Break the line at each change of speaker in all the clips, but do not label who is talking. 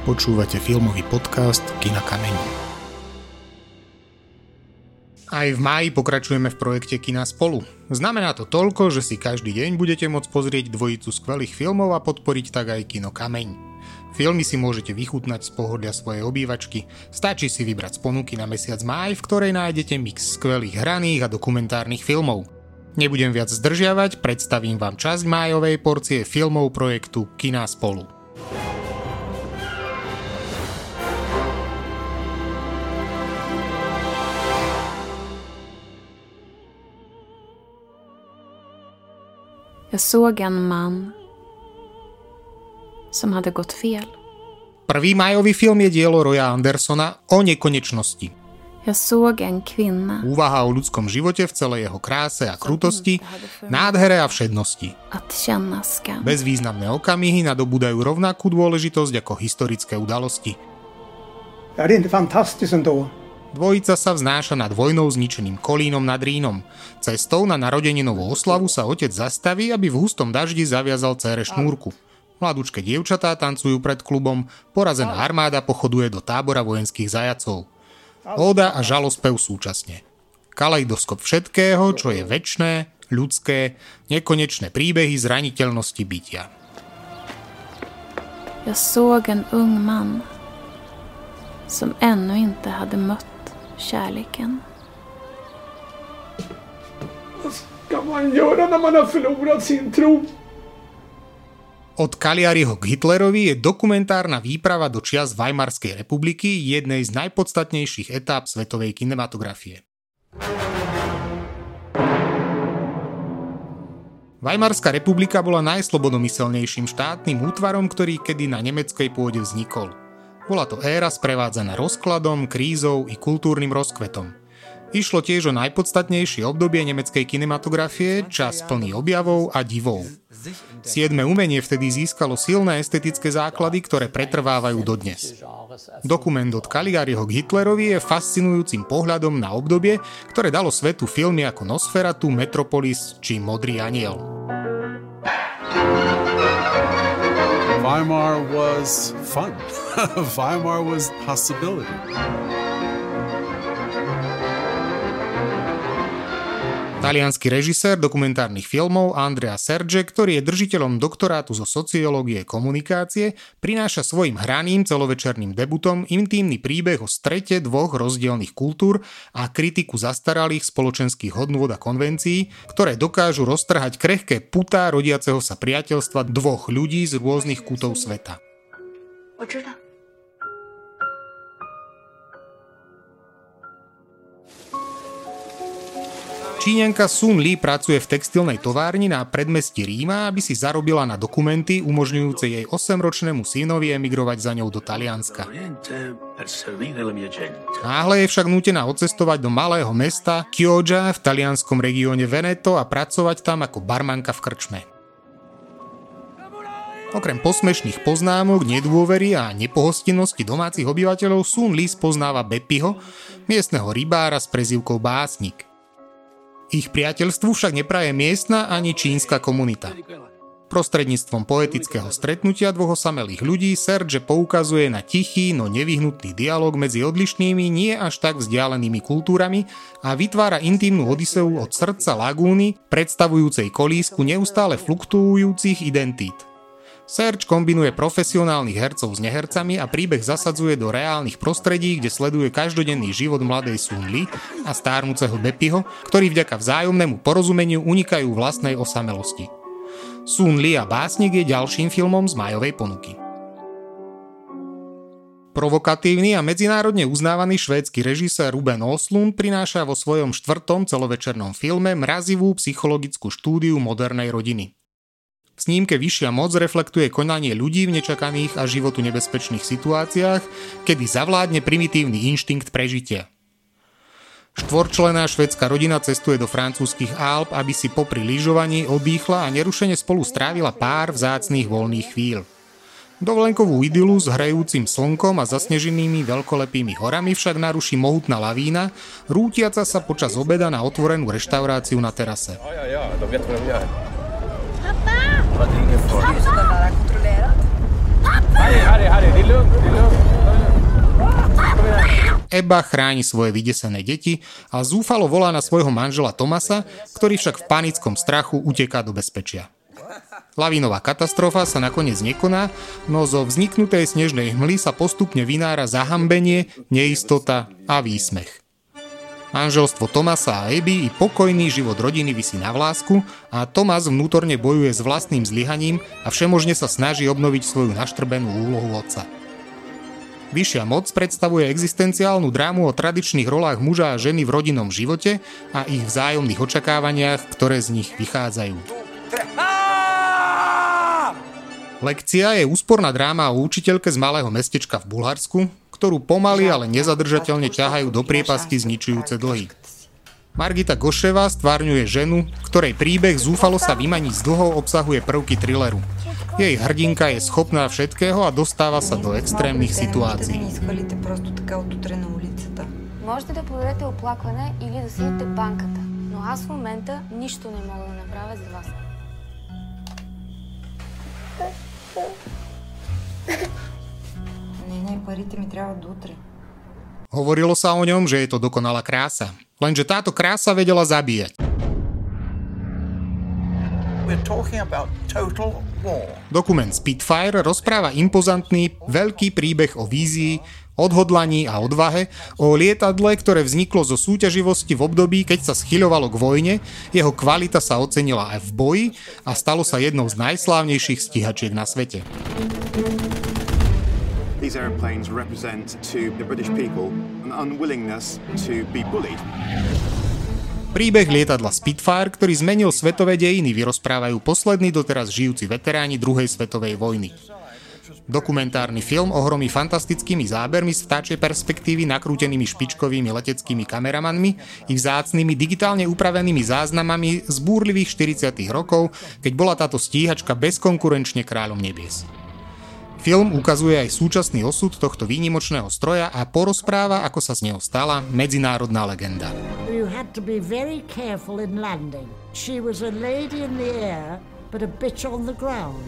Počúvate filmový podcast Kina Kameň. Aj v máji pokračujeme v projekte Kina spolu. Znamená to toľko, že si každý deň budete môcť pozrieť dvojicu skvelých filmov a podporiť tak aj Kino Kameň. Filmy si môžete vychutnať z pohodlia svojej obývačky. Stačí si vybrať z na mesiac máj, v ktorej nájdete mix skvelých hraných a dokumentárnych filmov. Nebudem viac zdržiavať, predstavím vám časť májovej porcie filmov projektu Kina spolu.
Jag såg en man som hade gått fel.
Prvý majový film je dielo Roya Andersona o nekonečnosti.
Jag såg en kvinna
Úvaha o ľudskom živote v celej jeho kráse a krutosti, nádhere a všednosti. Bezvýznamné okamihy nadobúdajú rovnakú dôležitosť ako historické udalosti.
Är det inte fantastiskt ändå?
Dvojica sa vznáša nad vojnou zničeným kolínom nad Rínom. Cestou na narodeninovú oslavu sa otec zastaví, aby v hustom daždi zaviazal cére šnúrku. Mladúčke dievčatá tancujú pred klubom, porazená armáda pochoduje do tábora vojenských zajacov. Óda a žalospev súčasne. Kaleidoskop všetkého, čo je väčné, ľudské, nekonečné príbehy zraniteľnosti bytia.
Jag såg en ung man som ännu inte hade mött kärleken.
Vad ska man göra när man har förlorat sin tro?
Od Kaliariho k Hitlerovi je dokumentárna výprava do čias Weimarskej republiky jednej z najpodstatnejších etáp svetovej kinematografie. Weimarská republika bola najslobodomyselnejším štátnym útvarom, ktorý kedy na nemeckej pôde vznikol. Bola to éra sprevádzaná rozkladom, krízou i kultúrnym rozkvetom. Išlo tiež o najpodstatnejšie obdobie nemeckej kinematografie, čas plný objavov a divov. Siedme umenie vtedy získalo silné estetické základy, ktoré pretrvávajú dodnes. Dokument od Caligariho k Hitlerovi je fascinujúcim pohľadom na obdobie, ktoré dalo svetu filmy ako Nosferatu, Metropolis či Modrý aniel.
Weimar was fun. Weimar was possibility.
Talianský režisér dokumentárnych filmov Andrea Serge, ktorý je držiteľom doktorátu zo sociológie komunikácie, prináša svojim hraným celovečerným debutom intímny príbeh o strete dvoch rozdielnych kultúr a kritiku zastaralých spoločenských hodnôt a konvencií, ktoré dokážu roztrhať krehké putá rodiaceho sa priateľstva dvoch ľudí z rôznych kútov sveta.
我知道。
Číňanka Sun Li pracuje v textilnej továrni na predmestí Ríma, aby si zarobila na dokumenty umožňujúce jej 8-ročnému synovi emigrovať za ňou do Talianska.
per servire la mia gente.
Náhle je však nútená odcestovať do malého mesta Chioggia v talianskom regióne Veneto a pracovať tam ako barmanka v krčme. Okrem posmešných poznámok, nedôvery a nepohostinnosti domácich obyvateľov Sun Li spoznáva Beppiho, miestneho rybára s prezývkou Básnik. Ich priateľstvu však nepraje miestna ani čínska komunita. Prostredníctvom poetického stretnutia dvoch osamelých ľudí Serge poukazuje na tichý, no nevyhnutný dialog medzi odlišnými, nie až tak vzdialenými kultúrami a vytvára intímnu odiseu od srdca lagúny, predstavujúcej kolísku neustále fluktuujúcich identít. Serge kombinuje profesionálnych hercov s nehercami a príbeh zasadzuje do reálnych prostredí, kde sleduje každodenný život mladej Sun Li a stárnúceho Beppiho, ktorí vďaka vzájomnému porozumeniu unikajú vlastnej osamelosti. Sun Li a básnik je ďalším filmom z majovej ponuky. Provokatívny a medzinárodne uznávaný švédsky režisér Ruben Oslund prináša vo svojom štvrtom celovečernom filme mrazivú psychologickú štúdiu modernej rodiny. Snímke Vyššia moc reflektuje konanie ľudí v nečakaných a životu nebezpečných situáciách, kedy zavládne primitívny inštinkt prežitia. Štvorčlená švedská rodina cestuje do francúzskych Alp, aby si popri lyžovaní odýchla a nerušene spolu strávila pár vzácných voľných chvíľ. Dovolenkovú idylu s hrajúcim slnkom a zasneženými veľkolepými horami však naruší mohutná lavína, rútiaca sa počas obeda na otvorenú reštauráciu na terase.
Ja, ja, de vet vad de gör.
Pappa!
Det är ingen fara.
Pappa! kontrollerat.
Harry, Harry, Harry,
Eba chráni svoje vydesené deti a zúfalo volá na svojho manžela Tomasa, ktorý však v panickom strachu uteká do bezpečia. Lavinová katastrofa sa nakoniec nekoná, no zo vzniknutej snežnej hmly sa postupne vynára zahambenie, neistota a výsmech. Manželstvo Tomasa a Eby i pokojný život rodiny vysí na vlásku a Tomas vnútorne bojuje s vlastným zlyhaním a všemožne sa snaží obnoviť svoju naštrbenú úlohu otca. Vyššia moc predstavuje existenciálnu drámu o tradičných rolách muža a ženy v rodinnom živote a ich vzájomných očakávaniach, ktoré z nich vychádzajú. Lekcia je úsporná dráma o učiteľke z malého mestečka v Bulharsku, ktorú pomaly, ale nezadržateľne ťahajú do priepasti zničujúce dlhy. Margita Goševa stvárňuje ženu, ktorej príbeh zúfalo sa vymaní z dlhov obsahuje prvky thrilleru. Jej hrdinka je schopná všetkého a dostáva sa do extrémnych situácií.
Можете да подадете оплакване или да седите в банката, но аз в момента нищо не мога да направя за вас.
Не, не, парите ми трябват до утре.
Hovorilo sa o ňom, že je to dokonalá krása. Lenže táto krása vedela zabíjať. Dokument Spitfire rozpráva impozantný, veľký príbeh o vízii, odhodlaní a odvahe, o lietadle, ktoré vzniklo zo súťaživosti v období, keď sa schyľovalo k vojne, jeho kvalita sa ocenila aj v boji a stalo sa jednou z najslávnejších stíhačiek na svete. These airplanes represent to the British people an unwillingness to be bullied. Príbeh lietadla Spitfire, ktorý zmenil svetové dejiny, vyrozprávajú poslední doteraz žijúci veteráni druhej svetovej vojny. Dokumentárny film ohromí fantastickými zábermi z vtáčej perspektívy nakrútenými špičkovými leteckými kameramanmi i vzácnými digitálne upravenými záznamami z búrlivých 40. rokov, keď bola táto stíhačka bezkonkurenčne kráľom nebies. Film ukazuje aj súčasný osud tohto výnimočného stroja a porozpráva, ako sa z neho stala medzinárodná legenda. You had to be very careful in landing. She was a lady in the air, but a bitch on the ground.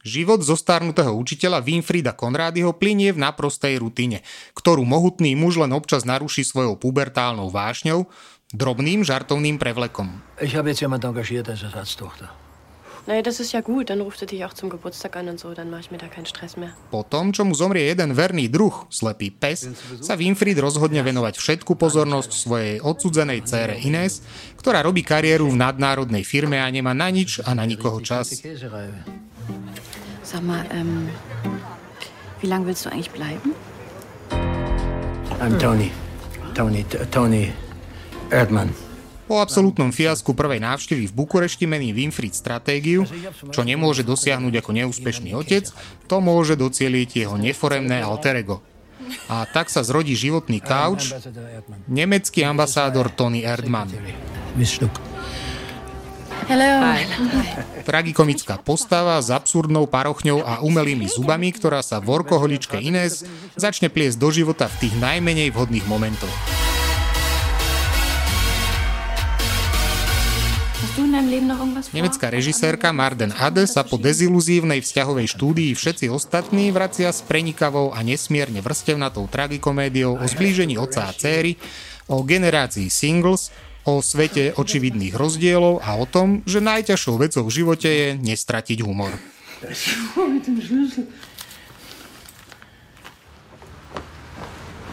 Život zostarnutého učiteľa Winfrida Konrádyho plinie v naprostej rutine, ktorú mohutný muž len občas naruší svojou pubertálnou vášňou, drobným žartovným prevlekom. Ich habe jetzt jemand engagiert als Ersatztochter. Naja, das ist ja gut, dann ruft er dich auch zum Geburtstag an und so, dann mache ich mir da keinen Stress mehr. Po tom, čo mu zomrie jeden verný druh, slepý pes, sa Winfried rozhodne venovať všetku pozornosť svojej odsudzenej cére Ines, ktorá robí kariéru v nadnárodnej firme a nemá na nič a na nikoho čas.
Sag mal, ähm, wie lange willst du eigentlich bleiben?
I'm Tony. Tony, Tony Erdmann.
Po absolútnom fiasku prvej návštevy v Bukurešti mení Winfried stratégiu, čo nemôže dosiahnuť ako neúspešný otec, to môže docieliť jeho neforemné alter ego. A tak sa zrodí životný kauč, nemecký ambasádor Tony Erdmann.
Hello.
Tragikomická postava s absurdnou parochňou a umelými zubami, ktorá sa v orkoholičke Ines začne pliesť do života v tých najmenej vhodných momentoch. Nemecká režisérka Marden Ade sa po deziluzívnej vzťahovej štúdii všetci ostatní vracia s prenikavou a nesmierne vrstevnatou tragikomédiou o zblížení oca a céry, o generácii singles, o svete očividných rozdielov a o tom, že najťažšou vecou v živote je nestratiť humor.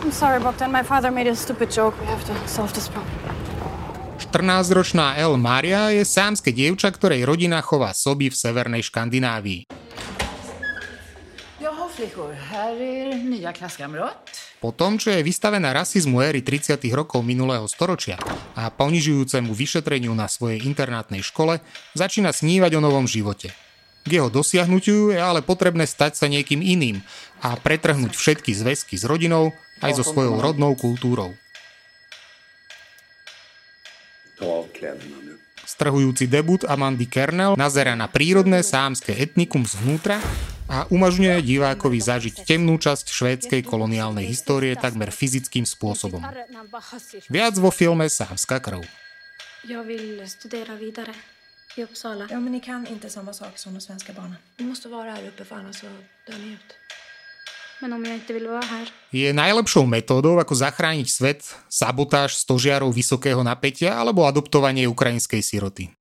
I'm sorry that. My father made a stupid joke. We have to solve this problem. 14-ročná El Maria je sámske dievča, ktorej rodina chová soby v severnej Škandinávii. Po tom, čo je vystavená rasizmu éry 30. rokov minulého storočia a ponižujúcemu vyšetreniu na svojej internátnej škole, začína snívať o novom živote. K jeho dosiahnutiu je ale potrebné stať sa niekým iným a pretrhnúť všetky zväzky s rodinou aj so svojou rodnou kultúrou. Strhujúci debut Amandy Kernel nazera na prírodné sámske etnikum zvnútra a umožňuje divákovi zažiť temnú časť švédskej koloniálnej histórie takmer fyzickým spôsobom. Viac vo filme Sámska krv. Jag vill studera vidare i Uppsala. Ja, men ni kan inte samma sak som de svenska barnen. Ni måste vara här uppe för annars så dör ni ut. Je najlepšou metódou, ako zachrániť svet, sabotáž stožiarov vysokého napätia alebo adoptovanie ukrajinskej siroty.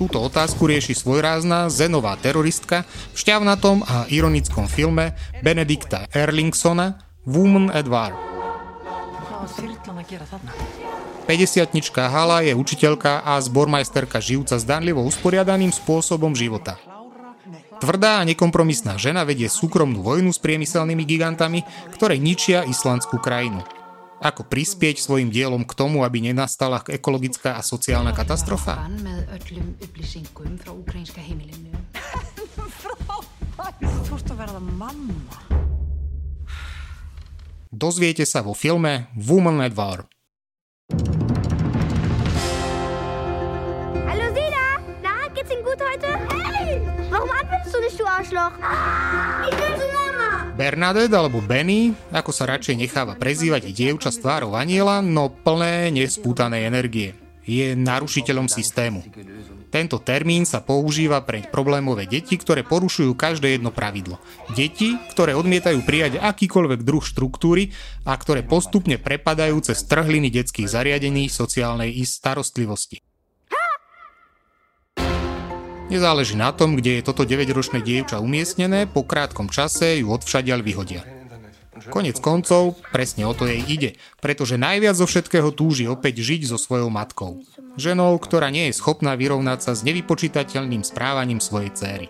Túto otázku rieši svojrázna zenová teroristka v šťavnatom a ironickom filme Benedikta Erlingsona Woman at War. 50 Hala je učiteľka a zbormajsterka žijúca zdanlivo usporiadaným spôsobom života. Tvrdá a nekompromisná žena vedie súkromnú vojnu s priemyselnými gigantami, ktoré ničia islandskú krajinu. Ako prispieť svojim dielom k tomu, aby nenastala ekologická a sociálna katastrofa? Dozviete sa vo filme Woman at War.
Zu Mama!
Bernadette alebo Benny, ako sa radšej necháva prezývať dievča s tvárou aniela, no plné nespútanej energie. Je narušiteľom systému. Tento termín sa používa pre problémové deti, ktoré porušujú každé jedno pravidlo. Deti, ktoré odmietajú prijať akýkoľvek druh štruktúry a ktoré postupne prepadajú cez trhliny detských zariadení sociálnej starostlivosti. Nezáleží na tom, kde je toto 9-ročné dievča umiestnené, po krátkom čase ju odvšadiaľ vyhodia. Konec koncov, presne o to jej ide, pretože najviac zo všetkého túži opäť žiť so svojou matkou. Ženou, ktorá nie je schopná vyrovnať sa s nevypočítateľným správaním svojej céry.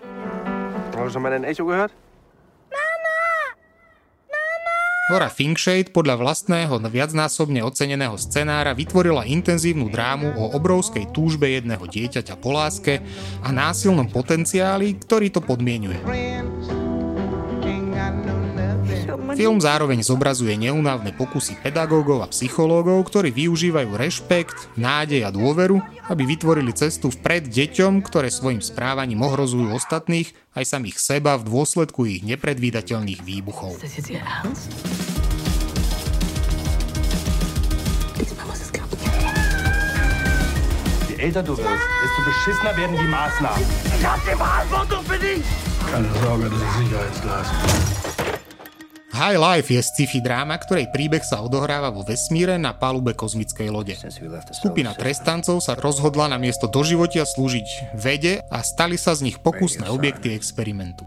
Laura Finkshade podľa vlastného viacnásobne oceneného scenára vytvorila intenzívnu drámu o obrovskej túžbe jedného dieťaťa po láske a násilnom potenciáli, ktorý to podmienuje. Film zároveň zobrazuje neunávne pokusy pedagógov a psychológov, ktorí využívajú rešpekt, nádej a dôveru, aby vytvorili cestu vpred deťom, ktoré svojim správaním ohrozujú ostatných aj samých seba v dôsledku ich nepredvídateľných výbuchov.
Je älter du wirst, desto beschissener werden die Maßnahmen.
Ich hab die Verantwortung für dich!
Keine Sorge, das ist Sicherheitsglas.
High Life je sci-fi dráma, ktorej príbeh sa odohráva vo vesmíre na palube kozmickej lode. Skupina trestancov sa rozhodla na miesto doživotia slúžiť vede a stali sa z nich pokusné objekty experimentu.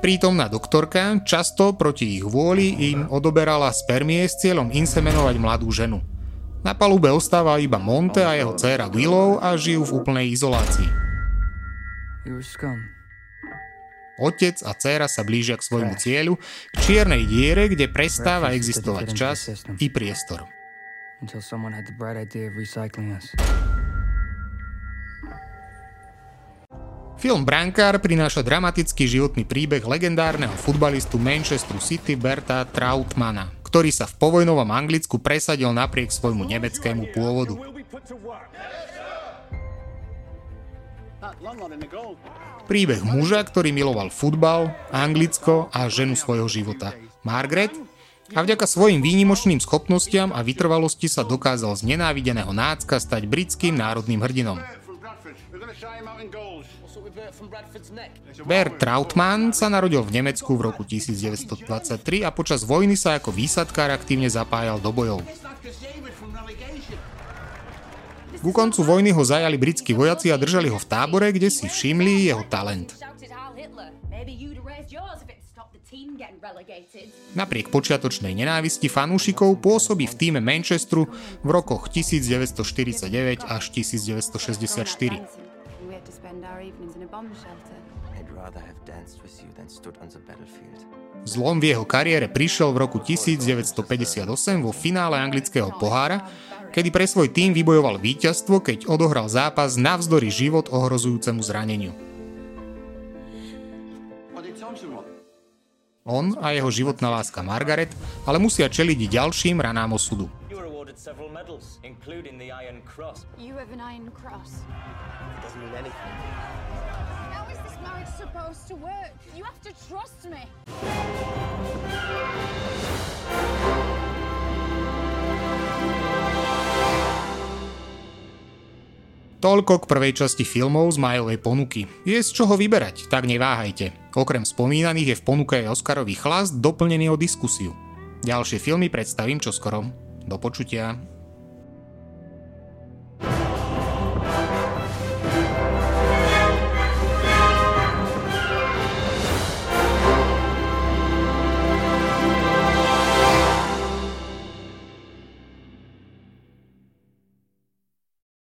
Prítomná doktorka často proti ich vôli im odoberala spermie s cieľom insemenovať mladú ženu. Na palube ostáva iba Monte a jeho dcéra Willow a žijú v úplnej izolácii. Otec a dcéra sa blížia k svojmu cieľu, k čiernej diere, kde prestáva existovať čas i priestor. Film Brankár prináša dramatický životný príbeh legendárneho futbalistu Manchesteru City Berta Trautmana, ktorý sa v povojnovom Anglicku presadil napriek svojmu nemeckému pôvodu. Príbeh muža, ktorý miloval futbal, Anglicko a ženu svojho života, Margaret, a vďaka svojim výnimočným schopnostiam a vytrvalosti sa dokázal z nenávideného nácka stať britským národným hrdinom. Bert Trautmann sa narodil v Nemecku v roku 1923 a počas vojny sa ako výsadkár aktívne zapájal do bojov. Ku koncu vojny ho zajali britskí vojaci a držali ho v tábore, kde si všimli jeho talent. Napriek počiatočnej nenávisti fanúšikov pôsobí v týme Manchesteru v rokoch 1949 až 1964. Zlom v jeho kariére prišiel v roku 1958 vo finále anglického pohára, kedy pre svoj tým vybojoval víťazstvo, keď odohral zápas navzdory život ohrozujúcemu zraneniu. On a jeho životná láska Margaret ale musia čeliť ďalším ranám osudu.
several medals, including the Iron Cross.
You have an Iron Cross.
It doesn't mean anything.
How is this marriage supposed to work? You have to trust me.
Toľko k prvej časti filmov z majovej ponuky. Je z čoho vyberať, tak neváhajte. Okrem spomínaných je v ponuke aj Oscarový chlast doplnený o diskusiu. Ďalšie filmy predstavím čoskoro. Do počutia.